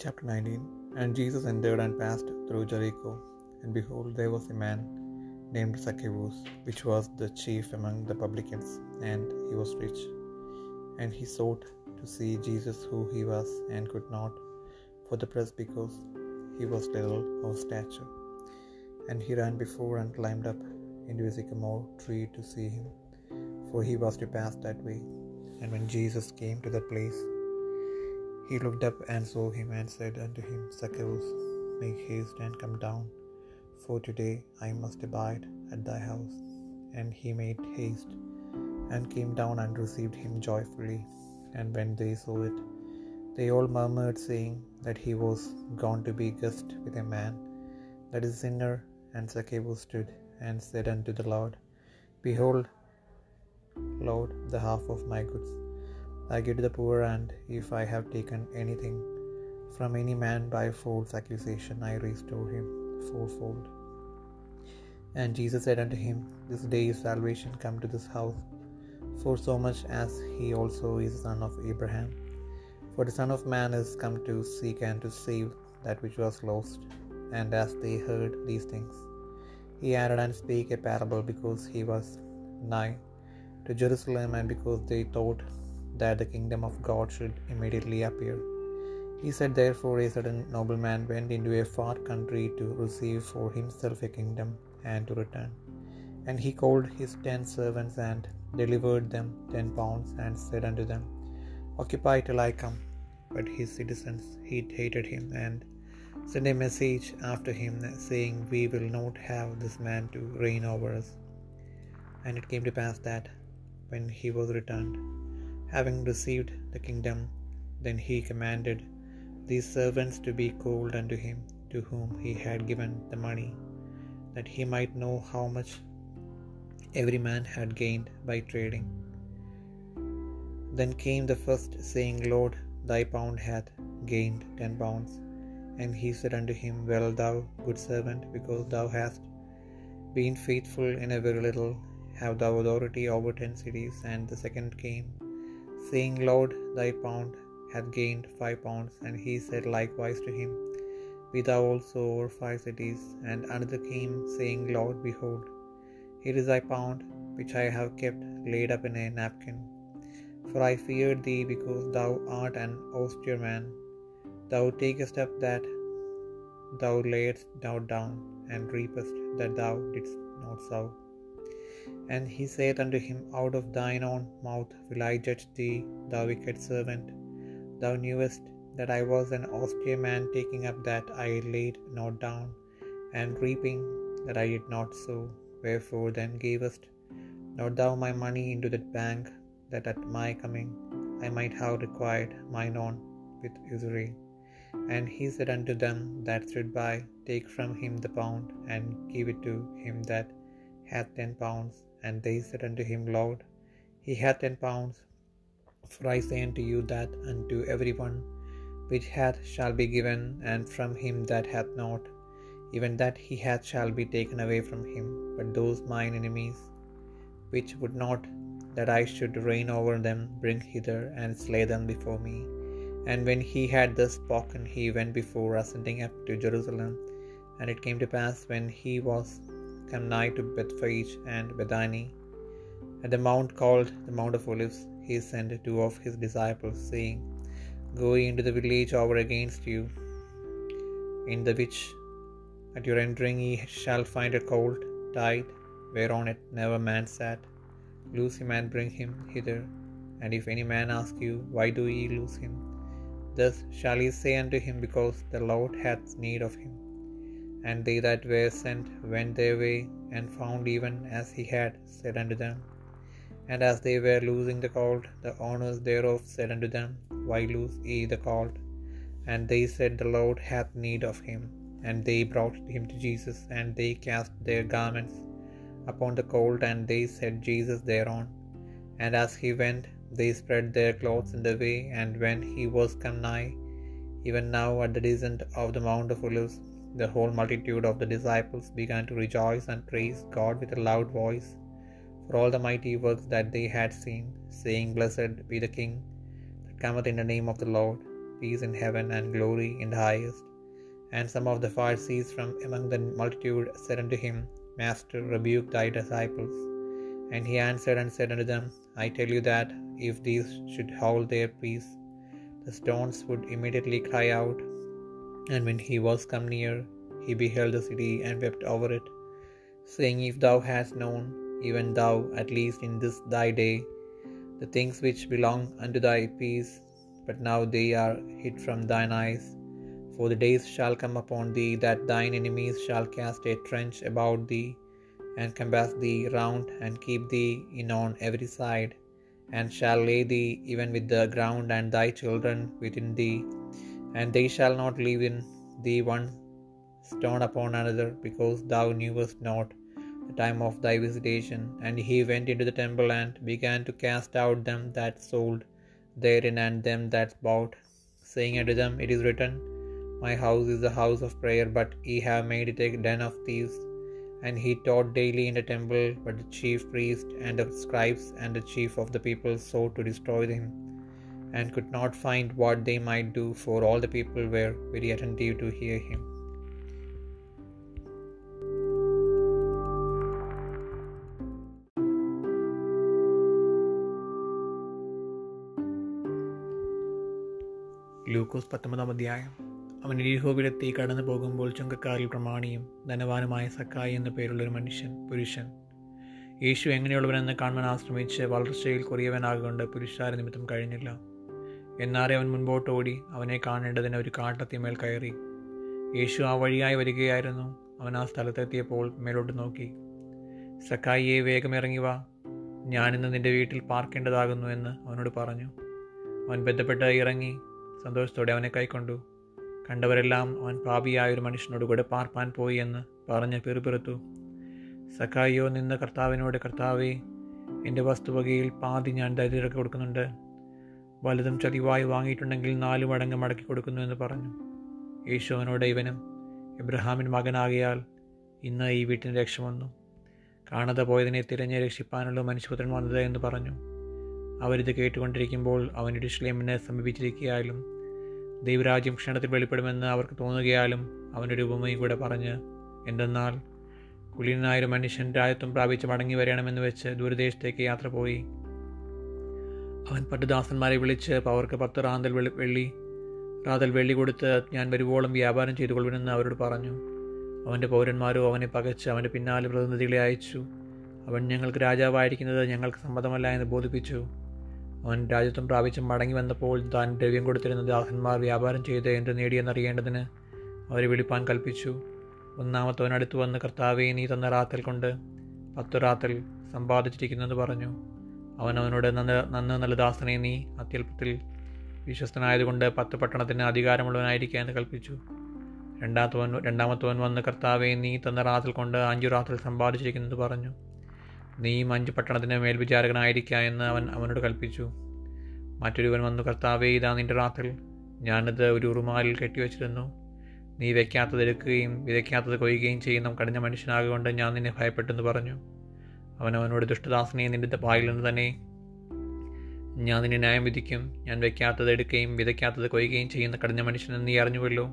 Chapter 19 And Jesus entered and passed through Jericho. And behold, there was a man named Zacchaeus, which was the chief among the publicans, and he was rich. And he sought to see Jesus who he was, and could not for the press, because he was little of stature. And he ran before and climbed up into a sycamore tree to see him, for he was to pass that way. And when Jesus came to that place, he looked up and saw him and said unto him, Zacchaeus, make haste and come down, for today I must abide at thy house. And he made haste and came down and received him joyfully. And when they saw it, they all murmured, saying that he was gone to be guest with a man that is sinner. And Zacchaeus stood and said unto the Lord, Behold, Lord, the half of my goods I give to the poor, and if I have taken anything from any man by false accusation, I restore him fourfold. And Jesus said unto him, This day is salvation come to this house, for so much as he also is son of Abraham. For the Son of Man is come to seek and to save that which was lost. And as they heard these things, he added and spake a parable, because he was nigh to Jerusalem, and because they thought that the kingdom of God should immediately appear. He said, Therefore, a certain nobleman went into a far country to receive for himself a kingdom and to return. And he called his ten servants and delivered them ten pounds, and said unto them, Occupy till I come. But his citizens hated him and sent a message after him, saying, We will not have this man to reign over us. And it came to pass that, when he was returned, having received the kingdom, then he commanded these servants to be called unto him to whom he had given the money, that he might know how much every man had gained by trading. Then came the first, saying, Lord, thy pound hath gained ten pounds. And he said unto him, Well, thou good servant, because thou hast been faithful in a very little, have thou authority over ten cities. And the second came, saying, Lord, thy pound hath gained five pounds. And he said likewise to him, Be thou also over five cities. And another came, saying, Lord, behold, here is thy pound, which I have kept laid up in a napkin. For I feared thee, because thou art an austere man. Thou takest up that thou layest thou down, and reapest that thou didst not sow. And he saith unto him, Out of thine own mouth will I judge thee, thou wicked servant. Thou knewest that I was an austere man, taking up that I laid not down, and reaping that I did not sow. Wherefore then gavest not thou my money into that bank, that at my coming I might have required mine own with usury? And he said unto them that stood by, Take from him the pound, and give it to him that hath ten pounds. And they said unto him, Lord, he hath ten pounds. For I say unto you that unto every one which hath shall be given, and from him that hath not, even that he hath shall be taken away from him. But those mine enemies, which would not that I should reign over them, bring hither and slay them before me. And when he had thus spoken, he went before, ascending up to Jerusalem. And it came to pass, when he was come nigh to Bethphage and Bethany, at the mount called the Mount of Olives, he sent two of his disciples, saying, Go into the village over against you, in the which at your entering ye shall find a colt tied, whereon it never man sat. Loose him and bring him hither. And if any man ask you, Why do ye loose him? Thus shall ye say unto him, Because the Lord hath need of him. And they that were sent went their way, and found even as he had said unto them. And as they were loosing the colt, the owners thereof said unto them, Why loose ye the colt? And they said, The Lord hath need of him. And they brought him to Jesus, and they cast their garments upon the colt, and they set Jesus thereon. And as he went, they spread their clothes in the way. And when he was come nigh, even now at the descent of the Mount of Olives, the whole multitude of the disciples began to rejoice and praise God with a loud voice for all the mighty works that they had seen, saying, Blessed be the King that cometh in the name of the Lord, peace in heaven and glory in the highest. And some of the Pharisees from among the multitude said unto him, Master, rebuke thy disciples. And he answered and said unto them, I tell you that if these should hold their peace, the stones would immediately cry out. And when he was come near, he beheld the city and wept over it, saying, If thou hadst known, even thou, at least in this thy day, the things which belong unto thy peace, but now they are hid from thine eyes. For the days shall come upon thee that thine enemies shall cast a trench about thee, and compass thee round, and keep thee in on every side, and shall lay thee even with the ground, and thy children within thee, and they shall not leave in thee one stone upon another, because thou knewest not the time of thy visitation. And he went into the temple and began to cast out them that sold therein and them that bought, saying unto them, It is written, My house is a house of prayer, but ye have made it a den of thieves. And he taught daily in the temple, but the chief priests and the scribes and the chief of the people sought to destroy him, and could not find what they might do, for all the people were very attentive to hear him. ലൂക്കോസ് പത്തൊമ്പതാം അധ്യായം. അവൻ എരിഹോവിലെത്തി കടന്നു പോകുമ്പോൾ ചുങ്കക്കാരിൽ പ്രമാണിയും ധനവാനുമായ സക്കായി എന്ന പേരുള്ളൊരു മനുഷ്യൻ പുരുഷൻ. യേശു എങ്ങനെയുള്ളവനെന്ന് കാണുവാൻ ആശ്രമിച്ച് വളർച്ചയിൽ കുറിയവനാകൊണ്ട് പുരുഷാര നിമിത്തം കഴിഞ്ഞില്ല. എന്നാറെ അവൻ മുൻപോട്ട് ഓടി അവനെ കാണേണ്ടതിന് ഒരു കാട്ടത്തിമേൽ കയറി. യേശു ആ വഴിയായി വരികയായിരുന്നു. അവൻ ആ സ്ഥലത്തെത്തിയപ്പോൾ മേലോട്ട് നോക്കി. സക്കായിയെ വേഗം ഇറങ്ങി വാ. ഞാനിന്ന് നിന്റെ വീട്ടിൽ പാർക്കേണ്ടതാകുന്നു എന്ന് അവനോട് പറഞ്ഞു. അവൻ ബന്ധപ്പെട്ട് ഇറങ്ങി സന്തോഷത്തോടെ അവനെ കൈക്കൊണ്ടു. കണ്ടവരെല്ലാം അവൻ പാപിയായ ഒരു മനുഷ്യനോട് കൂടെ പാർപ്പാൻ പോയി എന്ന് പറഞ്ഞ് പിറുപിറുത്തു. സഖായിയോ നിന്ന് കർത്താവിനോട് കർത്താവേ എന്റെ വസ്തുവകയിൽ പാതി ഞാൻ ദരിദ്രർക്ക് കൊടുക്കുന്നുണ്ട്. വലുതും ചതിവായി വാങ്ങിയിട്ടുണ്ടെങ്കിൽ നാലു മടങ്ങ് മടക്കി കൊടുക്കുന്നു എന്ന് പറഞ്ഞു. യേശുവിനോട് ഇവനും ഇബ്രഹാമിൻ മകനാകിയാൽ ഇന്ന് ഈ വീട്ടിന് രക്ഷ വന്നു. കാണാതെ പോയതിനെ തിരഞ്ഞ് രക്ഷിപ്പാനുള്ള മനുഷ്യപുത്രൻ വന്നത് എന്ന് പറഞ്ഞു. അവരിത് കേട്ടുകൊണ്ടിരിക്കുമ്പോൾ അവൻ ഇടുഷ്ലേമിനെ സമീപിച്ചിരിക്കുകയാലും ദൈവരാജ്യം ക്ഷണത്തിൽ വെളിപ്പെടുമെന്ന് അവർക്ക് തോന്നുകയാലും അവനൊരു ഉപമയും കൂടെ പറഞ്ഞ് എന്തെന്നാൽ കുലീനായൊരു മനുഷ്യൻ രാജ്യത്വം പ്രാപിച്ച് മടങ്ങി വരണമെന്ന് വെച്ച് ദൂരദേശത്തേക്ക് യാത്ര പോയി. അവൻ പട്ടുദാസന്മാരെ വിളിച്ച് അവർക്ക് പത്ത് റാന്തൽ വെളി വെള്ളി റാതൽ വെള്ളി കൊടുത്ത് ഞാൻ വരുവോളം വ്യാപാരം ചെയ്തു കൊള്ളുമെന്ന് അവരോട് പറഞ്ഞു. അവന്റെ പൗരന്മാരോ അവനെ പകച്ച് അവന്റെ പിന്നാലെ പ്രതിനിധികളെ അയച്ചു. അവൻ ഞങ്ങൾക്ക് രാജാവായിരിക്കുന്നത് ഞങ്ങൾക്ക് സമ്മതമല്ല എന്ന് ബോധിപ്പിച്ചു. അവൻ രാജ്യത്വം പ്രാപിച്ച് മടങ്ങി വന്നപ്പോൾ താൻ ദ്രവ്യം കൊടുത്തിരുന്ന ദാസന്മാർ വ്യാപാരം ചെയ്ത് എന്ത് നേടിയെന്നറിയേണ്ടതിന് അവരെ വിളിപ്പാൻ കൽപ്പിച്ചു. ഒന്നാമത്തവൻ അടുത്തു വന്ന് കർത്താവെ നീ തന്ന റാത്തൽ കൊണ്ട് പത്ത് റാത്തൽ സമ്പാദിച്ചിരിക്കുന്നെന്ന് പറഞ്ഞു. അവൻ അവനോട് നന്ന നന്ന് നല്ല ദാസനെ നീ അത്യല്പത്തിൽ വിശ്വസ്തനായതുകൊണ്ട് പത്ത് പട്ടണത്തിന് അധികാരമുള്ളവനായിരിക്കാൻ കൽപ്പിച്ചു. രണ്ടാമത്തവൻ രണ്ടാമത്തവൻ വന്ന് കർത്താവെ നീ തന്ന റാത്തിൽ കൊണ്ട് അഞ്ചു റാത്തിൽ സമ്പാദിച്ചിരിക്കുന്നത് പറഞ്ഞു. നീയും അഞ്ച് പട്ടണത്തിന് മേൽവിചാരകനായിരിക്കുക എന്ന് അവൻ അവനോട് കൽപ്പിച്ചു. മറ്റൊരുവൻ വന്നു കർത്താവെ ഇതാ നിന്റെ റാത്തിൽ ഞാനത് ഒരു ഉറുമാലിൽ കെട്ടിവെച്ചിരുന്നു. നീ വയ്ക്കാത്തത് എടുക്കുകയും വിതയ്ക്കാത്തത് കൊയ്യുകയും ചെയ്യുന്ന കഠിന മനുഷ്യനാകൊണ്ട് ഞാൻ നിന്നെ ഭയപ്പെട്ടെന്ന് പറഞ്ഞു. അവൻ അവനോട് ദുഷ്ടദാസനെ നിന്റെ വായിൽ നിന്ന് തന്നെ. ഞാൻ നിന്നെ ന്യായം വിധിക്കും. ഞാൻ വയ്ക്കാത്തത് എടുക്കുകയും വിതയ്ക്കാത്തത് കൊയ്യുകയും ചെയ്യുന്ന കടഞ്ഞ മനുഷ്യനെന്ന് നീ അറിഞ്ഞുവല്ലോ.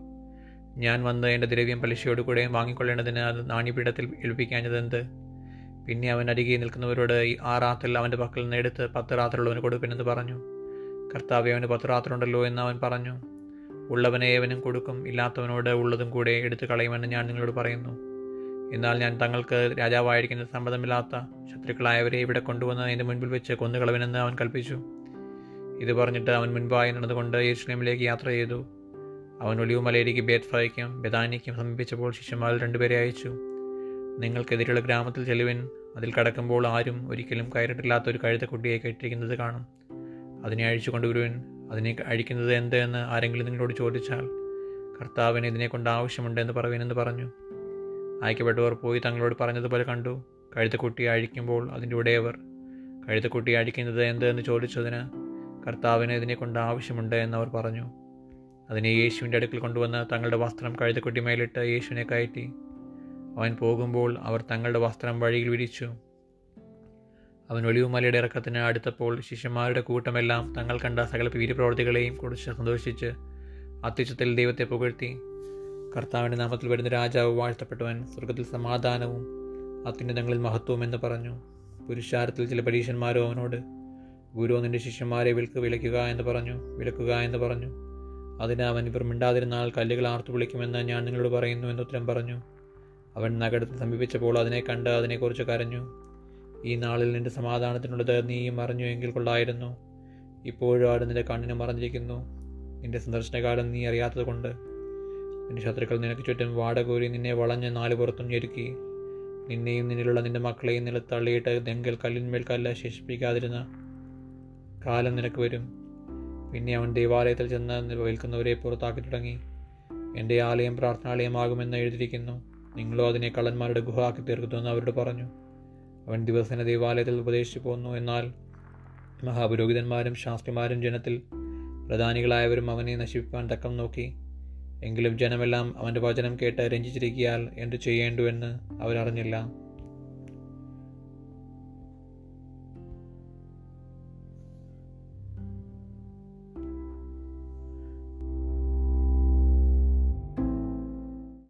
ഞാൻ വന്ന് എന്റെ ദ്രവ്യം പലിശയോട് കൂടെ വാങ്ങിക്കൊള്ളേണ്ടതിന് അത് നാണ്യപീഠത്തിൽ ഏൽപ്പിക്കാഞ്ഞതെന്ത്? പിന്നെ അവൻ അരികെ നിൽക്കുന്നവരോട് ഈ ആ റാത്തിൽ അവന്റെ പക്കൽ നിന്ന് എടുത്ത് പത്ത് റാത്തലുള്ളവന് കൊടുപ്പിനെന്ന് പറഞ്ഞു. കർത്താവ് അവന് പത്ത് റാത്തലുണ്ടല്ലോ എന്ന് അവൻ പറഞ്ഞു. ഉള്ളവനെ ഏവനും കൊടുക്കും ഇല്ലാത്തവനോട് ഉള്ളതും കൂടെ എടുത്തു കളയുമെന്ന് ഞാൻ നിങ്ങളോട് പറയുന്നു. എന്നാൽ ഞാൻ തങ്ങൾക്ക് രാജാവായിരിക്കുന്ന സമ്മതമില്ലാത്ത ശത്രുക്കളായവരെ ഇവിടെ കൊണ്ടുവന്ന് എന്റെ മുൻപിൽ വെച്ച് കൊന്നുകളവനെന്ന് അവൻ കൽപ്പിച്ചു. ഇത് പറഞ്ഞിട്ട് അവൻ മുൻപായി നടന്നുകൊണ്ട് യെരുഷലേമിലേക്ക് യാത്ര ചെയ്തു. അവൻ ഒലിവുമലയിലേക്ക് ബേത്ഫായിക്കും ബദാനിക്കും സമീപിച്ചപ്പോൾ ശിഷ്യന്മാരിൽ രണ്ടുപേരെ അയച്ചു. നിങ്ങൾക്കെതിരെയുള്ള ഗ്രാമത്തിൽ ചെല്ലുവിൻ. അതിൽ കടക്കുമ്പോൾ ആരും ഒരിക്കലും കയറിട്ടില്ലാത്ത ഒരു കഴുതക്കുട്ടിയെ കെട്ടിരിക്കുന്നത് കാണും. അതിനെ അഴിച്ചു കൊണ്ടുവരുവിൻ അതിനെ അഴിക്കുന്നത് എന്ത് എന്ന് ആരെങ്കിലും നിങ്ങളോട് ചോദിച്ചാൽ കർത്താവിന് ഇതിനെക്കൊണ്ട് ആവശ്യമുണ്ട് എന്ന് പറയുവിനെന്ന് പറഞ്ഞു. അയക്കപ്പെട്ടവർ പോയി തങ്ങളോട് പറഞ്ഞതുപോലെ കണ്ടു. കഴുതക്കുട്ടിയെ അഴിക്കുമ്പോൾ അതിന്റെ ഉടയവർ കഴുതക്കുട്ടിയെ അഴിക്കുന്നത് എന്തെന്ന് ചോദിച്ചതിന് കർത്താവിന് ഇതിനെക്കൊണ്ട് ആവശ്യമുണ്ട് എന്നവർ പറഞ്ഞു. അതിനെ യേശുവിന്റെ അടുക്കൽ കൊണ്ടുവന്ന് തങ്ങളുടെ വസ്ത്രം കഴുതക്കുട്ടി മേലിട്ട് യേശുവിനെ കയറ്റി. അവൻ പോകുമ്പോൾ അവർ തങ്ങളുടെ വസ്ത്രം വഴിയിൽ വിരിച്ചു. അവൻ ഒളിവുമലയുടെ ഇറക്കത്തിന് അടുത്തപ്പോൾ ശിഷ്യന്മാരുടെ കൂട്ടമെല്ലാം തങ്ങൾ കണ്ട സകല വീരപ്രവർത്തികളെയും കുറിച്ച് സന്തോഷിച്ച് അത്യുച്ചത്തിൽ ദൈവത്തെ പുകഴ്ത്തി. കർത്താവിന്റെ നാമത്തിൽ വരുന്ന രാജാവ് വാഴ്ത്തപ്പെട്ടവൻ സ്വർഗത്തിൽ സമാധാനവും അത്യുന്നതങ്ങളിൽ മഹത്വവും എന്ന് പറഞ്ഞു. പുരുഷാരത്തിൽ ചില പരീക്ഷന്മാരോ അവനോട് ഗുരു നിന്റെ ശിഷ്യന്മാരെ വിൽക്ക് വിളിക്കുക എന്ന് പറഞ്ഞു വിലക്കുക എന്ന് പറഞ്ഞു. അതിന് അവൻ ഇവർ മിണ്ടാതിരുന്നാൽ കല്ലുകൾ ആർത്തു വിളിക്കുമെന്ന് ഞാൻ നിങ്ങളോട് പറയുന്നു എന്ന് ഉത്തരം പറഞ്ഞു. അവൻ നഗരത്തിൽ സമീപിച്ചപ്പോൾ അതിനെ കണ്ട് അതിനെക്കുറിച്ച് കരഞ്ഞു. ഈ നാളിൽ നിന്റെ സമാധാനത്തിനുള്ളത് നീയും അറിഞ്ഞു എങ്കിൽ കൊള്ളായിരുന്നു. ഇപ്പോഴും ആട് നിന്റെ കണ്ണിന് മറഞ്ഞിരിക്കുന്നു. നിന്റെ സന്ദർശനകാലം നീ അറിയാത്തത് കൊണ്ട് നിന്റെ ശത്രുക്കൾ നിനക്ക് ചുറ്റും വാടകോരി നിന്നെ വളഞ്ഞ് നാല് പുറത്തും ഞെരുക്കി. നിന്നെയും നിന്നിലുള്ള നിന്റെ മക്കളെയും നില തള്ളിയിട്ട് ദെങ്കൽ കല്ലിന്മേൽ കല്ല ശേഷിപ്പിക്കാതിരുന്ന കാലം നിനക്ക് വരും. പിന്നെ അവൻ ദേവാലയത്തിൽ ചെന്ന് വിൽക്കുന്നവരെ പുറത്താക്കി തുടങ്ങി. എന്റെ ആലയം പ്രാർത്ഥനാലയമാകുമെന്ന് എഴുതിയിരിക്കുന്നു. നിങ്ങളോ അതിനെ കള്ളന്മാരുടെ ഗുഹ ആക്കി തീർക്കുന്നുവെന്ന് അവരോട് പറഞ്ഞു. അവൻ ദിവസേന ദേവാലയത്തിൽ ഉപദേശിച്ചു പോന്നു എന്നാൽ മഹാപുരോഹിതന്മാരും ശാസ്ത്രിമാരും ജനത്തിൽ പ്രധാനികളായവരും അവനെ നശിപ്പിക്കാൻ തക്കം നോക്കി. എങ്കിലും ജനമെല്ലാം അവന്റെ വചനം കേട്ട് രഞ്ജിച്ചിരിക്കിയാൽ എന്തു ചെയ്യേണ്ടുവെന്ന് അവരറിഞ്ഞില്ല.